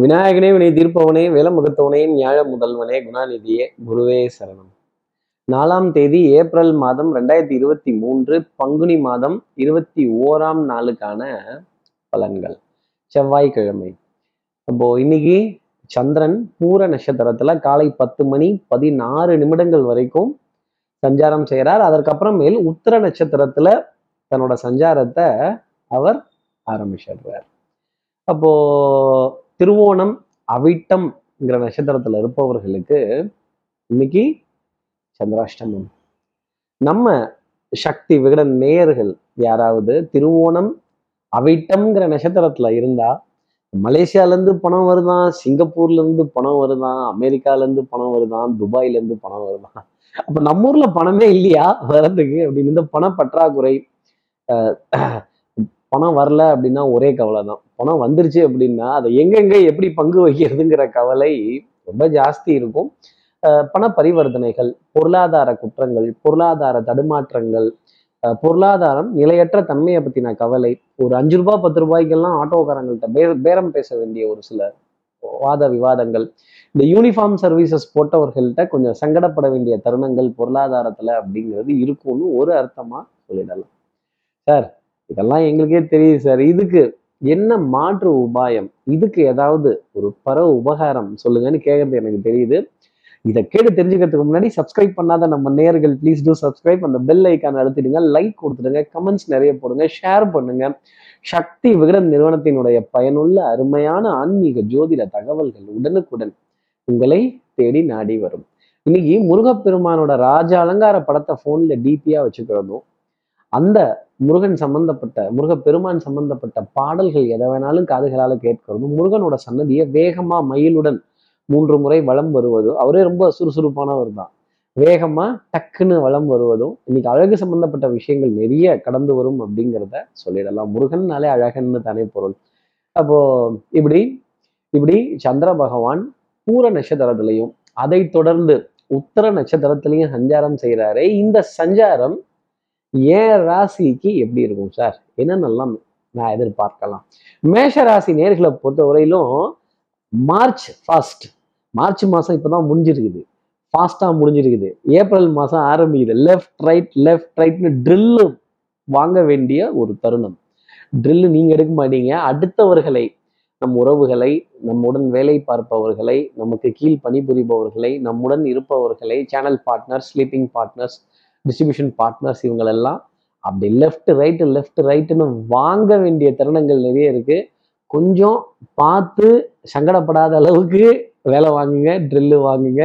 விநாயகனே வினை தீர்ப்பவனே வேலமுகத்தவனே ஞாழ முதல்வனே குணாநிதியே குருவே சரணம். நாலாம் தேதி ஏப்ரல் மாதம் ரெண்டாயிரத்தி இருபத்தி மூன்று பங்குனி மாதம் இருபத்தி ஓராம் நாளுக்கான பலன்கள். செவ்வாய்க்கிழமை. அப்போ இன்னைக்கு சந்திரன் பூர நட்சத்திரத்துல காலை பத்து மணி பதினாறு நிமிடங்கள் வரைக்கும் சஞ்சாரம் செய்கிறார் அதற்கப்புறமேல் உத்தர நட்சத்திரத்துல தன்னோட சஞ்சாரத்தை அவர் ஆரம்பிச்சிடுறார். அப்போ திருவோணம் அவிட்டம்ங்கிற நட்சத்திரத்துல இருப்பவர்களுக்கு இன்னைக்கு சந்திராஷ்டமம். நம்ம சக்தி விகட நேயர்கள் யாராவது திருவோணம் அவிட்டம்ங்கிற நட்சத்திரத்துல இருந்தா மலேசியால இருந்து பணம் வருதான் சிங்கப்பூர்ல இருந்து பணம் வருதான் அமெரிக்கால இருந்து பணம் வருதான் துபாயில இருந்து பணம் வருதான் அப்ப நம்ம ஊர்ல பணமே இல்லையா வர்றதுக்கு? அப்படின்னு இந்த பண பற்றாக்குறை பணம் வரல அப்படின்னா ஒரே கவலை தான் பணம் வந்துருச்சு அப்படின்னா அதை எங்கெங்கே எப்படி பங்கு வைக்கிறதுங்கிற கவலை ரொம்ப ஜாஸ்தி இருக்கும். பண பரிவர்த்தனைகள் பொருளாதார குற்றங்கள் பொருளாதார தடுமாற்றங்கள் பொருளாதாரம் நிலையற்ற தன்மையை பற்றின கவலை ஒரு அஞ்சு ரூபாய் பத்து ரூபாய்க்கெல்லாம் ஆட்டோக்காரங்கள்ட்ட பே பேரம் பேச வேண்டிய ஒரு சில வாத விவாதங்கள். இந்த யூனிஃபார்ம் சர்வீசஸ் போட்டவர்கள்ட்ட கொஞ்சம் சங்கடப்பட வேண்டிய தருணங்கள் பொருளாதாரத்தில் அப்படிங்கிறது இருக்கும்னு ஒரு அர்த்தமாக சொல்லிடலாம். சார் இதெல்லாம் எங்களுக்கே தெரியுது சார். இதுக்கு என்ன மாற்று உபாயம்? இதுக்கு ஏதாவது ஒரு பர உபகாரம் சொல்லுங்கன்னு கேட்கறது எனக்கு தெரியுது. இதை கேட்டு தெரிஞ்சுக்கிறதுக்கு முன்னாடி சப்ஸ்கிரைப் பண்ணாத நம்ம நேர்கள் ப்ளீஸ் டூ சப்ஸ்கிரைப் அந்த பெல் ஐக்கான் அழுத்திடுங்க லைக் கொடுத்துடுங்க கமெண்ட்ஸ் நிறைய போடுங்க ஷேர் பண்ணுங்க. சக்தி விகடன் நிறுவனத்தினுடைய பயனுள்ள அருமையான ஆன்மீக ஜோதிட தகவல்கள் உடனுக்குடன் உங்களை தேடி நாடி வரும். இன்னைக்கு முருகப்பெருமானோட ராஜ அலங்கார படத்தை போன்ல டிபியா வச்சுக்கிறதும் அந்த முருகன் சம்பந்தப்பட்ட முருக பெருமான் சம்பந்தப்பட்ட பாடல்கள் எதை வேணாலும் காதுகளால கேட்கிறதும் முருகனோட சன்னதியை வேகமா மயிலுடன் மூன்று முறை வளம் வருவதும் அவரே ரொம்ப சுறுசுறுப்பானவர் தான். வேகமா டக்குன்னு வளம் வருவதும் இன்னைக்கு அழகு சம்பந்தப்பட்ட விஷயங்கள் நிறைய கடந்து வரும் அப்படிங்கிறத சொல்லிடலாம். முருகன்னாலே அழகன்னு தானே பொருள். அப்போ இப்படி இப்படி சந்திர பகவான் பூர நட்சத்திரத்திலையும் அதை தொடர்ந்து உத்தர நட்சத்திரத்திலையும் சஞ்சாரம் செய்கிறாரே இந்த சஞ்சாரம் ஏ ராசிக்கு எப்படி இருக்கும் சார்? என்னென்னலாம் நான் எதிர்பார்க்கலாம்? மேஷ ராசி நேர்களை பொறுத்த வரையிலும் மார்ச் ஃபாஸ்ட் மார்ச் மாதம் இப்போ தான் முடிஞ்சிருக்குது ஃபாஸ்ட்டாக முடிஞ்சிருக்குது. ஏப்ரல் மாதம் ஆரம்பிக்குது. லெஃப்ட் ரைட் லெஃப்ட் ரைட்னு ட்ரில்லு வாங்க வேண்டிய ஒரு தருணம். ட்ரில்லு நீங்கள் எடுக்க மாட்டீங்க. அடுத்தவர்களை நம் உறவுகளை நம்முடன் வேலை பார்ப்பவர்களை நமக்கு கீழ் பணிபுரிபவர்களை நம்முடன் இருப்பவர்களை channel partners sleeping partners distribution partners இவங்களெல்லாம் அப்படி லெஃப்ட் ரைட்டு லெஃப்ட் ரைட்டுன்னு வாங்க வேண்டிய தருணங்கள் நிறைய இருக்கு. கொஞ்சம் பார்த்து சங்கடப்படாத அளவுக்கு வேலை வாங்குங்க ட்ரில்லு வாங்குங்க.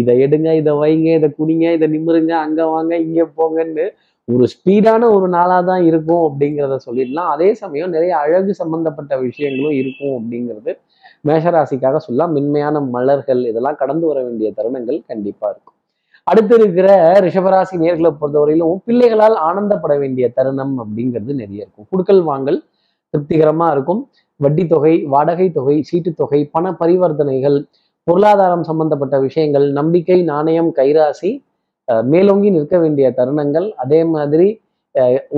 இதை எடுங்க இதை வைங்க இதை குடிங்க இதை நிமிருங்க அங்கே வாங்க இங்கே போங்கன்னு ஒரு ஸ்பீடான ஒரு நாளாக தான் இருக்கும் அப்படிங்கிறத சொல்லிடலாம். அதே சமயம் நிறைய அழகு சம்பந்தப்பட்ட விஷயங்களும் இருக்கும் அப்படிங்கிறது மேஷராசிக்காக சொல்லலாம். மென்மையான மலர்கள் இதெல்லாம் கடந்து வர வேண்டிய தருணங்கள் கண்டிப்பாக இருக்கும். அடுத்து இருக்கிற ரிஷபராசி நேர்களை பொறுத்தவரையிலும் பிள்ளைகளால் ஆனந்தப்பட வேண்டிய தருணம் அப்படிங்கிறது நிறைய இருக்கும். குடுக்கல் வாங்கல் திருப்திகரமா இருக்கும். வட்டி தொகை வாடகை தொகை சீட்டு தொகை பண பரிவர்த்தனைகள் பொருளாதாரம் சம்பந்தப்பட்ட விஷயங்கள் நம்பிக்கை நாணயம் கைராசி மேலோங்கி நிற்க வேண்டிய தருணங்கள் அதே மாதிரி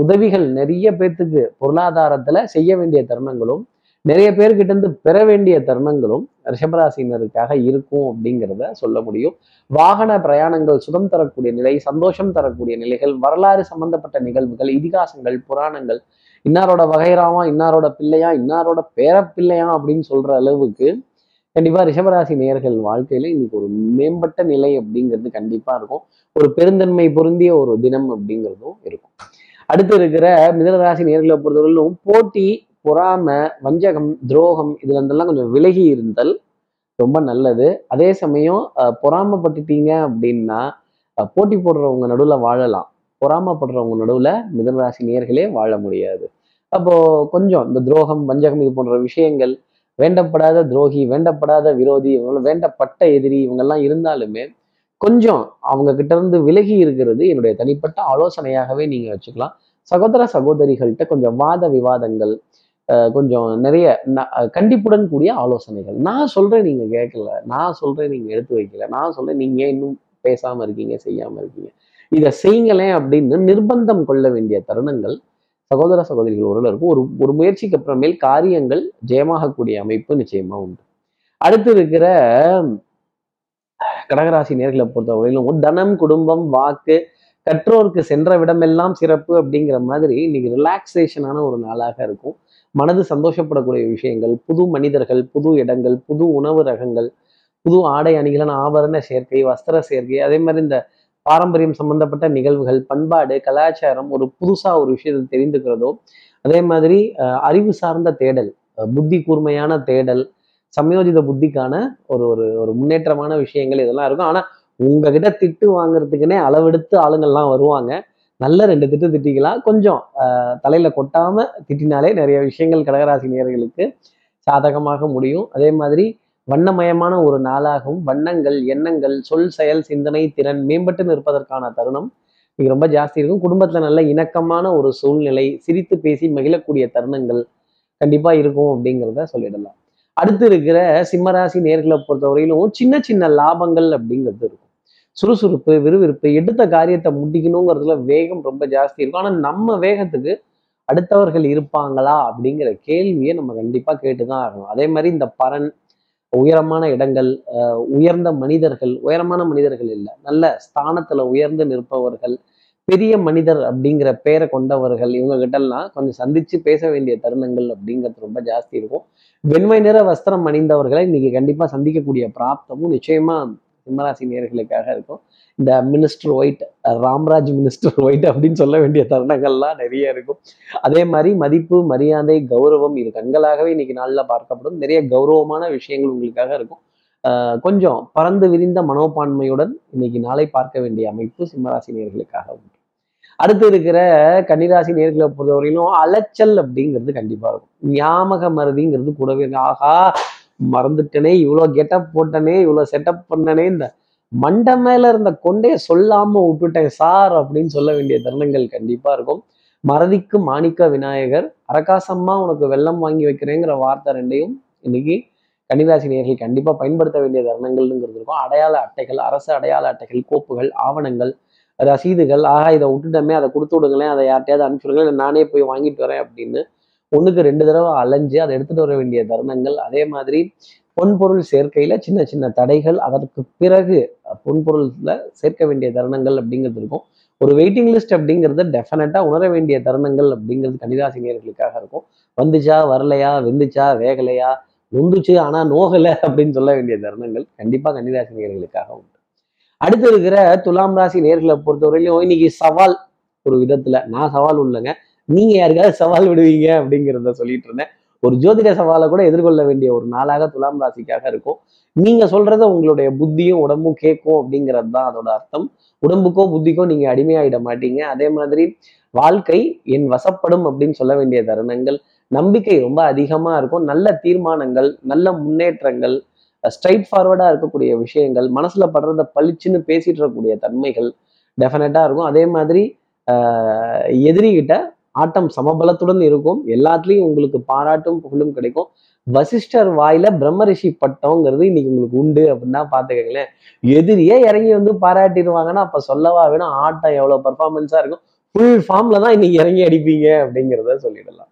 உதவிகள் நிறைய பேர்த்துக்கு பொருளாதாரத்துல செய்ய வேண்டிய தருணங்களும் நிறைய பேர்கிட்ட இருந்து பெற வேண்டிய தருணங்களும் ரிஷபராசினருக்காக இருக்கும் அப்படிங்கிறத சொல்ல முடியும். வாகன பிரயாணங்கள் சுகம் தரக்கூடிய நிலை சந்தோஷம் தரக்கூடிய நிலைகள் வரலாறு சம்பந்தப்பட்ட நிகழ்வுகள் இதிகாசங்கள் புராணங்கள் இன்னாரோட வகைராமா இன்னாரோட பிள்ளையா இன்னாரோட பேரப்பிள்ளையா அப்படின்னு சொல்ற அளவுக்கு கண்டிப்பா ரிஷபராசி நேர்கள் வாழ்க்கையில இன்னைக்கு ஒரு மேம்பட்ட நிலை அப்படிங்கிறது கண்டிப்பா இருக்கும். ஒரு பெருந்தன்மை பொருந்திய ஒரு தினம் அப்படிங்கிறதும் இருக்கும். அடுத்து இருக்கிற மிதனராசி நேர்களை பொறுத்தவரையிலும் போட்டி பொறாமை வஞ்சகம் துரோகம் இதுல இருந்தெல்லாம் கொஞ்சம் விலகி இருந்தல் ரொம்ப நல்லது. அதே சமயம் பொறாமப்பட்டுட்டீங்க அப்படின்னா போட்டி போடுறவங்க நடுவில் வாழலாம். பொறாமப்படுறவங்க நடுவில் மிதனராசி நேர்களே வாழ முடியாது. அப்போ கொஞ்சம் இந்த துரோகம் வஞ்சகம் இது போன்ற விஷயங்கள் வேண்டப்படாத துரோகி வேண்டப்படாத விரோதி இவங்க வேண்டப்பட்ட எதிரி இவங்கெல்லாம் இருந்தாலுமே கொஞ்சம் அவங்க கிட்ட இருந்து விலகி இருக்கிறது என்னுடைய தனிப்பட்ட ஆலோசனையாகவே நீங்க வச்சுக்கலாம். சகோதர சகோதரிகள்கிட்ட கொஞ்சம் வாத விவாதங்கள் கொஞ்சம் நிறைய கண்டிப்புடன் கூடிய ஆலோசனைகள். நான் சொல்றேன் நீங்க கேட்கல. நான் சொல்றேன் நீங்க எடுத்து வைக்கல. நான் சொல்றேன் நீங்க இன்னும் பேசாம இருக்கீங்க செய்யாம இருக்கீங்க? இதை செய்யுங்களேன் அப்படின்னு நிர்பந்தம் கொள்ள வேண்டிய தருணங்கள் சகோதர சகோதரிகள் ஒரு இருக்கும் ஒரு ஒரு முயற்சிக்கு அப்புறமேல் காரியங்கள் ஜெயமாகக்கூடிய அமைப்பு நிச்சயமா உண்டு. அடுத்து இருக்கிற கடகராசி நேர்களை பொறுத்தவரையிலும் தனம் குடும்பம் வாக்கு கற்றோருக்கு சென்ற விடமெல்லாம் சிறப்பு அப்படிங்கிற மாதிரி இன்னைக்கு ரிலாக்ஸேஷனான ஒரு நாளாக இருக்கும். மனது சந்தோஷப்படக்கூடிய விஷயங்கள் புது மனிதர்கள் புது இடங்கள் புது உணவு ரகங்கள் புது ஆடை அணிகளான ஆபரண சேர்க்கை வஸ்திர சேர்க்கை அதே மாதிரி இந்த பாரம்பரியம் சம்பந்தப்பட்ட நிகழ்வுகள் பண்பாடு கலாச்சாரம் ஒரு புதுசா ஒரு விஷயத்தை தெரிந்துக்கிறதோ அதே மாதிரி அறிவு சார்ந்த தேடல் புத்தி கூர்மையான தேடல் சமயோஜித புத்திக்கான ஒரு ஒரு ஒரு முன்னேற்றமான விஷயங்கள் இதெல்லாம் இருக்கும். ஆனா உங்ககிட்ட திட்டு வாங்குறதுக்குன்னே அளவெடுத்து ஆளுங்கள்லாம் வருவாங்க. நல்ல ரெண்டு திட்டு திட்டிக்கலாம். கொஞ்சம் தலையில கொட்டாம திட்டினாலே நிறைய விஷயங்கள் கடகராசி நேர்களுக்கு சாதகமாக முடியும். அதே மாதிரி வண்ணமயமான ஒரு நாளாகவும் வண்ணங்கள் எண்ணங்கள் சொல் செயல் சிந்தனை திறன் மேம்பட்டு நிற்பதற்கான தருணம். இது ரொம்ப ஜாஸ்தி இருக்கும். குடும்பத்துல நல்ல இணக்கமான ஒரு சூழ்நிலை சிரித்து பேசி மகிழக்கூடிய தருணங்கள் கண்டிப்பா இருக்கும் அப்படிங்கிறத சொல்லிடலாம். அடுத்து இருக்கிற சிம்மராசி நேர்களை பொறுத்தவரையிலும் சின்ன சின்ன லாபங்கள் அப்படிங்கிறது இருக்கும். சுறுசுறுப்பு விறுவிறுப்பு எடுத்த காரியத்தை முடிக்கணுங்கிறதுல வேகம் ரொம்ப ஜாஸ்தி இருக்கும். ஆனால் நம்ம வேகத்துக்கு அடுத்தவர்கள் இருப்பாங்களா அப்படிங்கிற கேள்வியை நம்ம கண்டிப்பா கேட்டுதான் ஆகணும். அதே மாதிரி இந்த பரன் உயரமான இடங்கள் உயர்ந்த மனிதர்கள் உயரமான மனிதர்கள் இல்லை நல்ல ஸ்தானத்தில் உயர்ந்து நிற்பவர்கள் பெரிய மனிதர் அப்படிங்கிற பேரை கொண்டவர்கள் இவங்க கிட்டலாம் கொஞ்சம் சந்திச்சு பேச வேண்டிய தருணங்கள் அப்படிங்கிறது ரொம்ப ஜாஸ்தி இருக்கும். வெண்மை நிற வஸ்திரம் அணிந்தவர்களை இன்னைக்கு கண்டிப்பாக சந்திக்கக்கூடிய பிராப்தமும் நிச்சயமாக சிம்மராசி நேர்களுக்காக இருக்கும். இந்த minister white Ramraj minister white அப்படின்னு சொல்ல வேண்டிய தருணங்கள்லாம் நிறைய இருக்கும். அதே மாதிரி மதிப்பு மரியாதை கௌரவம் இது கண்களாகவே இன்னைக்கு நாளில் பார்க்கப்படும். நிறைய கௌரவமான விஷயங்கள் உங்களுக்காக இருக்கும். கொஞ்சம் பறந்து விரிந்த மனோபான்மையுடன் இன்னைக்கு நாளை பார்க்க வேண்டிய அமைப்பு சிம்மராசி நேர்களுக்காக உண்டு. அடுத்து இருக்கிற கன்னிராசி நேர்களை பொறுத்தவரையிலும் அலைச்சல் அப்படிங்கிறது கண்டிப்பா இருக்கும். ஞாபக மருதிங்கிறது கூடவே ஆகா மறந்துட்டனே இவ்வளோ கெட்டப் போட்டனே இவ்வளோ செட்டப் பண்ணனே இந்த மண்டை மேல இருந்த கொண்டே சொல்லாம விட்டுட்டேன் சார் அப்படின்னு சொல்ல வேண்டிய தருணங்கள் கண்டிப்பா இருக்கும். மறதிக்கு மாணிக்க விநாயகர் அரகாசம்மா உனக்கு வெள்ளம் வாங்கி வைக்கிறேங்கிற வார்த்தை ரெண்டையும் இன்னைக்கு கன்னிராசினியர்கள் கண்டிப்பாக கண்டிப்பா பயன்படுத்த வேண்டிய தருணங்கள்ங்கிறது இருக்கும். அடையாள அட்டைகள் அரசு அடையாள அட்டைகள் கோப்புகள் ஆவணங்கள் ரசீதுகள் ஆகா இதை விட்டுட்டோமே அதை கொடுத்து விடுங்களேன் அதை யார்ட்டையாவது அனுப்பிச்சுடுங்க இல்லை நானே போய் வாங்கிட்டு வரேன் அப்படின்னு ஒன்றுக்கு ரெண்டு தடவை அலைஞ்சு அதை எடுத்துகிட்டு வர வேண்டிய தருணங்கள். அதே மாதிரி பொன்பொருள் சேர்க்கையில் சின்ன சின்ன தடைகள் அதற்கு பிறகு பொன்பொருளில் சேர்க்க வேண்டிய தருணங்கள் அப்படிங்கிறது இருக்கும். ஒரு வெயிட்டிங் லிஸ்ட் அப்படிங்கிறத டெஃபினட்டாக உணர வேண்டிய தருணங்கள் அப்படிங்கிறது கன்னிராசினியர்களுக்காக இருக்கும். வந்துச்சா வரலையா வெந்துச்சா வேகலையா நொந்துச்சு ஆனால் நோகலை அப்படின்னு சொல்ல வேண்டிய தருணங்கள் கண்டிப்பாக கன்னிராசி நேர்களுக்காக உண்டு. அடுத்து இருக்கிற துலாம் ராசி நேர்களை பொறுத்தவரையிலும் இன்னைக்கு சவால் ஒரு விதத்தில் நான் சவால் உள்ளங்க. நீங்க யாருக்காவது சவால் விடுவீங்க அப்படிங்கிறத சொல்லிட்டு இருந்தேன். ஒரு ஜோதிட சவாலை கூட எதிர்கொள்ள வேண்டிய ஒரு நாளாக துலாம் ராசிக்காக இருக்கும். நீங்க சொல்றத உங்களுடைய புத்தியும் உடம்பும் கேட்கும் அப்படிங்கிறது தான் அதோட அர்த்தம். உடம்புக்கோ புத்திக்கோ நீங்க அடிமையாயிட மாட்டீங்க. அதே மாதிரி வாழ்க்கை என் வசப்படும் அப்படின்னு சொல்ல வேண்டிய தருணங்கள் நம்பிக்கை ரொம்ப அதிகமா இருக்கும். நல்ல தீர்மானங்கள் நல்ல முன்னேற்றங்கள் ஸ்ட்ரைட் ஃபார்வர்டாக இருக்கக்கூடிய விஷயங்கள் மனசில் படுறத பளிச்சுன்னு பேசிட்டு இருக்கக்கூடிய தன்மைகள் டெஃபினட்டாக இருக்கும். அதே மாதிரி எதிரிகிட்ட ஆட்டம் சமபலத்துடன் இருக்கும். எல்லாத்துலேயும் உங்களுக்கு பாராட்டும் புகழும் கிடைக்கும். வசிஷ்டர் வாயில பிரம்மரிஷி பட்டம்ங்கிறது இன்னைக்கு உங்களுக்கு உண்டு அப்படின்னா பார்த்துக்கங்களேன். எதிரியே இறங்கி வந்து பாராட்டிடுவாங்கன்னா அப்போ சொல்லவா வேணும் ஆட்டம் எவ்வளோ பர்ஃபார்மன்ஸாக இருக்கும். ஃபுல் ஃபார்ம்ல தான் இன்னைக்கு இறங்கி அடிப்பீங்க அப்படிங்கிறத சொல்லிடலாம்.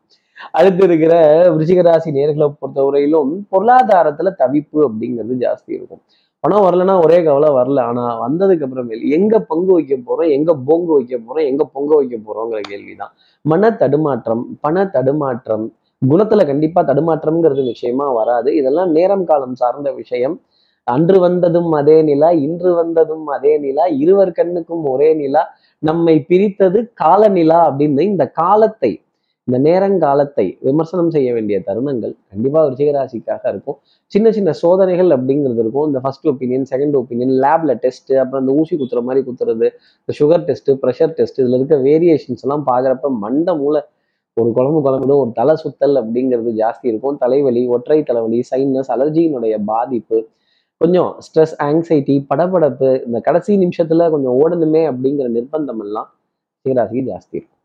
அடுத்து இருக்கிற விருச்சிகராசி நேர்களை பொறுத்தவரையிலும் பொருளாதாரத்துல தவிப்பு அப்படிங்கிறது ஜாஸ்தி இருக்கும். பணம் வரலன்னா ஒரே கவலை வரல. ஆனா வந்ததுக்கு அப்புறமேல் எங்க பங்கு வைக்க போறோம் எங்க பொங்கு வைக்க போறோம் எங்க பொங்க வைக்க போறோங்கிற கேள்விதான். மன தடுமாற்றம் பண தடுமாற்றம் குணத்துல கண்டிப்பா தடுமாற்றம்ங்கிறது நிச்சயமா வராது. இதெல்லாம் நேரம் காலம் சார்ந்த விஷயம். அன்று வந்ததும் அதே நிலா இன்று வந்ததும் அதே நிலா இருவர் கண்ணுக்கும் ஒரே நிலா. நம்மை பிரித்தது காலநிலா அப்படின்னு இந்த காலத்தை இந்த நேரங்காலத்தை விமர்சனம் செய்ய வேண்டிய தருணங்கள் கண்டிப்பாக ரிஷிகராசிக்காக இருக்கும். சின்ன சின்ன சோதனைகள் அப்படிங்கிறது இருக்கும். இந்த ஃபர்ஸ்ட் ஒப்பீனியன் செகண்ட் ஒப்பீனியன் லேப்ல டெஸ்ட் அப்புறம் இந்த ஊசி குத்துற மாதிரி குத்துறது இந்த சுகர் டெஸ்ட் ப்ரெஷர் டெஸ்ட் இதுல இருக்க வேரியேஷன்ஸ் எல்லாம் பாக்குறப்ப மண்ட மூளை ஒரு குழம்பு குழம்புடும் ஒரு தலை சுத்தல் அப்படிங்கிறது ஜாஸ்தி இருக்கும். தலைவலி ஒற்றை தலைவலி சைனஸ் அலர்ஜியினுடைய பாதிப்பு கொஞ்சம் ஸ்ட்ரெஸ் ஆங்ஸைட்டி படபடப்பு இந்த கடைசி நிமிஷத்துல கொஞ்சம் ஓடணுமே அப்படிங்கிற நிர்பந்தம் எல்லாம் சீராசிக்கு ஜாஸ்தி இருக்கும்.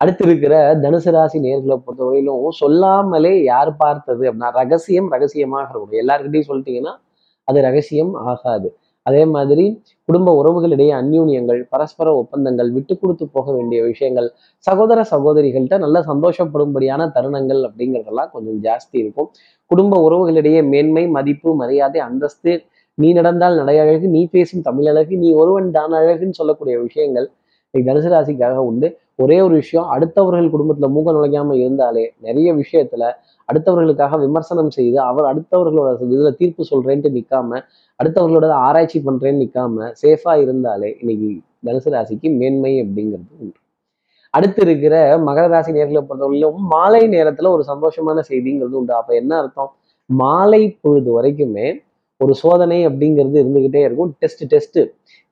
அடுத்து இருக்கிற தனுசு ராசி நேர்களை பொறுத்தவரையிலும் சொல்லாமலே யார் பார்த்தது அப்படின்னா ரகசியம் ரகசியமாக இருக்கணும் எல்லாருக்கிட்டையும் சொல்லிட்டீங்கன்னா அது ரகசியம் ஆகாது. அதே மாதிரி குடும்ப உறவுகளிடையே அந்யூன்யங்கள் பரஸ்பர ஒப்பந்தங்கள் விட்டு கொடுத்து போக வேண்டிய விஷயங்கள் சகோதர சகோதரிகள்கிட்ட நல்ல சந்தோஷப்படும்படியான தருணங்கள் அப்படிங்கிறதெல்லாம் கொஞ்சம் ஜாஸ்தி இருக்கும். குடும்ப உறவுகளிடையே மேன்மை மதிப்பு மரியாதை அந்தஸ்து நீ நடந்தால் நடை அழகு நீ பேசும் தமிழ் அழகு நீ ஒருவன் தான் அழகுன்னு சொல்லக்கூடிய விஷயங்கள் தனுசு ராசிக்காக உண்டு. ஒரே ஒரு விஷயம் அடுத்தவர்கள் குடும்பத்துல மூக்க நுழைக்காம இருந்தாலே நிறைய விஷயத்துல அடுத்தவர்களுக்காக விமர்சனம் செய்து அவர் அடுத்தவர்களோட இதுல தீர்ப்பு சொல்றேன்ட்டு நிக்காம அடுத்தவர்களோட ஆராய்ச்சி பண்றேன்னு நிக்காம சேஃபா இருந்தாலே இன்னைக்கு தனுசு ராசிக்கு மேன்மை அப்படிங்கிறது உண்டு. அடுத்து இருக்கிற மகர ராசி நேர்களை பொறுத்தவரையிலும் மாலை நேரத்துல ஒரு சந்தோஷமான செய்திங்கிறது உண்டு. அப்ப என்ன அர்த்தம்? மாலை பொழுது வரைக்குமே ஒரு சோதனை அப்படிங்கிறது இருந்துகிட்டே இருக்கும். டெஸ்ட் டெஸ்ட்டு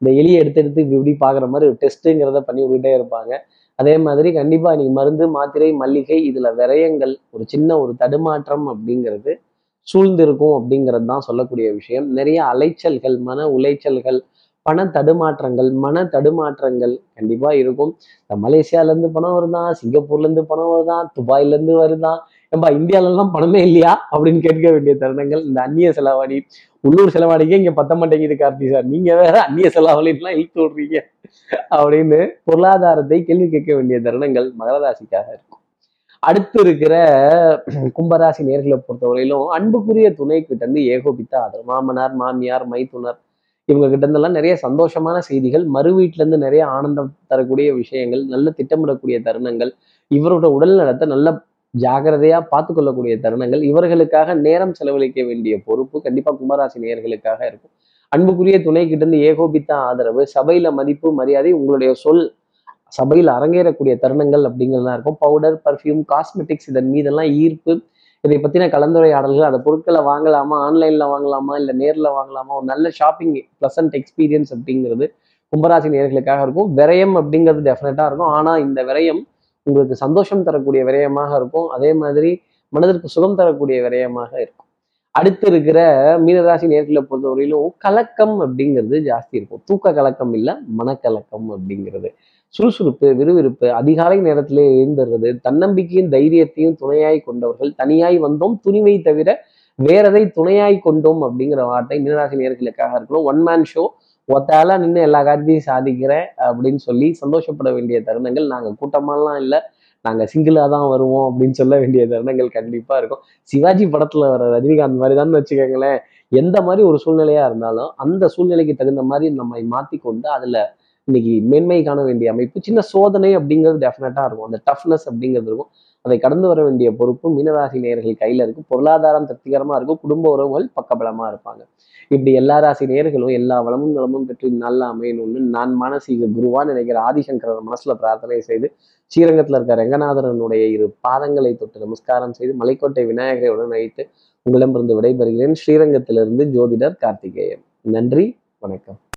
இந்த எலியை எடுத்து எடுத்து இப்படி இப்படி பார்க்குற மாதிரி ஒரு டெஸ்ட்டுங்கிறத பண்ணி விட்டுக்கிட்டே இருப்பாங்க. அதே மாதிரி கண்டிப்பாக இன்னைக்கு மருந்து மாத்திரை மல்லிகை இதில் விரயங்கள் ஒரு சின்ன ஒரு தடுமாற்றம் அப்படிங்கிறது சூழ்ந்திருக்கும் அப்படிங்கிறது தான் சொல்லக்கூடிய விஷயம். நிறைய அலைச்சல்கள் மன உளைச்சல்கள் பண தடுமாற்றங்கள் மன தடுமாற்றங்கள் கண்டிப்பாக இருக்கும். இந்த மலேசியாவிலேருந்து பணம் வருதான் சிங்கப்பூர்லேருந்து பணம் வருதான் துபாயிலேருந்து வருதான் ஏன்பா இந்தியாவிலலாம் பணமே இல்லையா? அப்படின்னு கேட்க வேண்டிய தருணங்கள். இந்த அந்நிய செலவாணி உள்ளூர் செலவாணிக்கே இங்க பத்த மாட்டேங்குது கார்த்தி சார். நீங்க வேற அந்நிய செலவாளிலாம் இழுத்து விடுறீங்க. அப்படின்னு பொருளாதாரத்தை கேள்வி கேட்க வேண்டிய தருணங்கள் மகராசிக்காக இருக்கும். அடுத்து இருக்கிற கும்பராசி நேர்களை பொறுத்தவரையிலும் அன்புக்குரிய துணை கிட்ட இருந்து ஏகோபித்த ஆதரவு. மாமனார் மாமியார் மைத்துனர் இவங்க கிட்ட இருந்தெல்லாம் நிறைய சந்தோஷமான செய்திகள் மறு வீட்டுல இருந்து நிறைய ஆனந்தம் தரக்கூடிய விஷயங்கள் நல்ல திட்டமிடக்கூடிய தருணங்கள் இவரோட உடல் நலத்தை நல்ல ஜாகிரதையா பார்த்து கொள்ளக்கூடிய தருணங்கள். இவர்களுக்காக நேரம் செலவழிக்க வேண்டிய பொறுப்பு கண்டிப்பா கும்பராசி நேயர்களுக்காக இருக்கும். அன்புக்குரிய துணை கிட்ட இருந்து ஏகோபித்த ஆதரவு சபையில மதிப்பு மரியாதை உங்களுடைய சொல் சபையில் அரங்கேறக்கூடிய தருணங்கள் அப்படிங்கிறதுலாம் இருக்கும். பவுடர் பர்ஃப்யூம் காஸ்மெட்டிக்ஸ் இதன் மீதெல்லாம் ஈர்ப்பு. இதை பற்றின கலந்துரையாடல்கள் அந்த பொருட்களை வாங்கலாமா ஆன்லைனில் வாங்கலாமா இல்லை நேரில் வாங்கலாமா ஒரு நல்ல ஷாப்பிங் ப்ளசன்ட் எக்ஸ்பீரியன்ஸ் அப்படிங்கிறது கும்பராசி நேர்களுக்காக இருக்கும். விரயம் அப்படிங்கிறது டெஃபினட்டாக இருக்கும். ஆனால் இந்த விரயம் உங்களுக்கு சந்தோஷம் தரக்கூடிய விரயமாக இருக்கும். அதே மாதிரி மனதிற்கு சுகம் தரக்கூடிய விரயமாக இருக்கும். அடுத்து இருக்கிற மீனராசி நேர்களை பொறுத்தவரையிலும் கலக்கம் அப்படிங்கிறது ஜாஸ்தி இருக்கும். தூக்க கலக்கம் இல்லை மனக்கலக்கம் அப்படிங்கிறது. சுறுசுறுப்பு விறுவிறுப்பு அதிகாலை நேரத்திலே எழுந்துடுறது தன்னம்பிக்கையும் தைரியத்தையும் துணையாய் கொண்டவர்கள் தனியாய் வந்தோம் துணிவை தவிர வேறதை துணையாய் கொண்டோம் அப்படிங்கிற வார்த்தை மீனராசி நேர்களுக்காக இருக்கணும். ஒன் மேன் ஷோ ஒத்தால நின்று எல்லா காரியத்தையும் சாதிக்கிறேன் அப்படின்னு சொல்லி சந்தோஷப்பட வேண்டிய தருணங்கள். நாங்கள் கூட்டமாலாம் இல்லை. நாங்கள் சிங்கிளாக தான் வருவோம் அப்படின்னு சொல்ல வேண்டிய தருணங்கள் கண்டிப்பாக இருக்கும். சிவாஜி படத்தில் வர ரஜினிகாந்த் மாதிரி தான் வச்சுக்கோங்களேன். எந்த மாதிரி ஒரு சூழ்நிலையாக இருந்தாலும் அந்த சூழ்நிலைக்கு தகுந்த மாதிரி நம்மை மாற்றி கொண்டு அதில் இன்னைக்கு மேன்மை காண வேண்டிய அமைப்பு சின்ன சோதனை அப்படிங்கிறது டெஃபினட்டாக இருக்கும். அந்த டஃப்னஸ் அப்படிங்கிறது இருக்கும். அதை கடந்து வர வேண்டிய பொறுப்பு மீனராசி நேர்கள் கையில் இருக்கும் பொருளாதாரம் திருப்திகரமாக இருக்கும். குடும்ப உறவுகள் பக்கபலமாக இருப்பாங்க. இப்படி எல்லா ராசி நேர்களும் எல்லா வளமும் நலமும் பெற்று நல்லா அமையணும்னு நான் மானசீக குருவான்னு நினைக்கிற ஆதிசங்கரர் மனசுல பிரார்த்தனை செய்து ஸ்ரீரங்கத்தில் இருக்க ரங்கநாதரனுடைய இரு பாதங்களை தொட்டு நமஸ்காரம் செய்து மலைக்கோட்டை விநாயகரை அழைத்து உங்களிடமிருந்து விடைபெறுகிறேன். ஸ்ரீரங்கத்திலிருந்து ஜோதிடர் கார்த்திகேயன். நன்றி. வணக்கம்.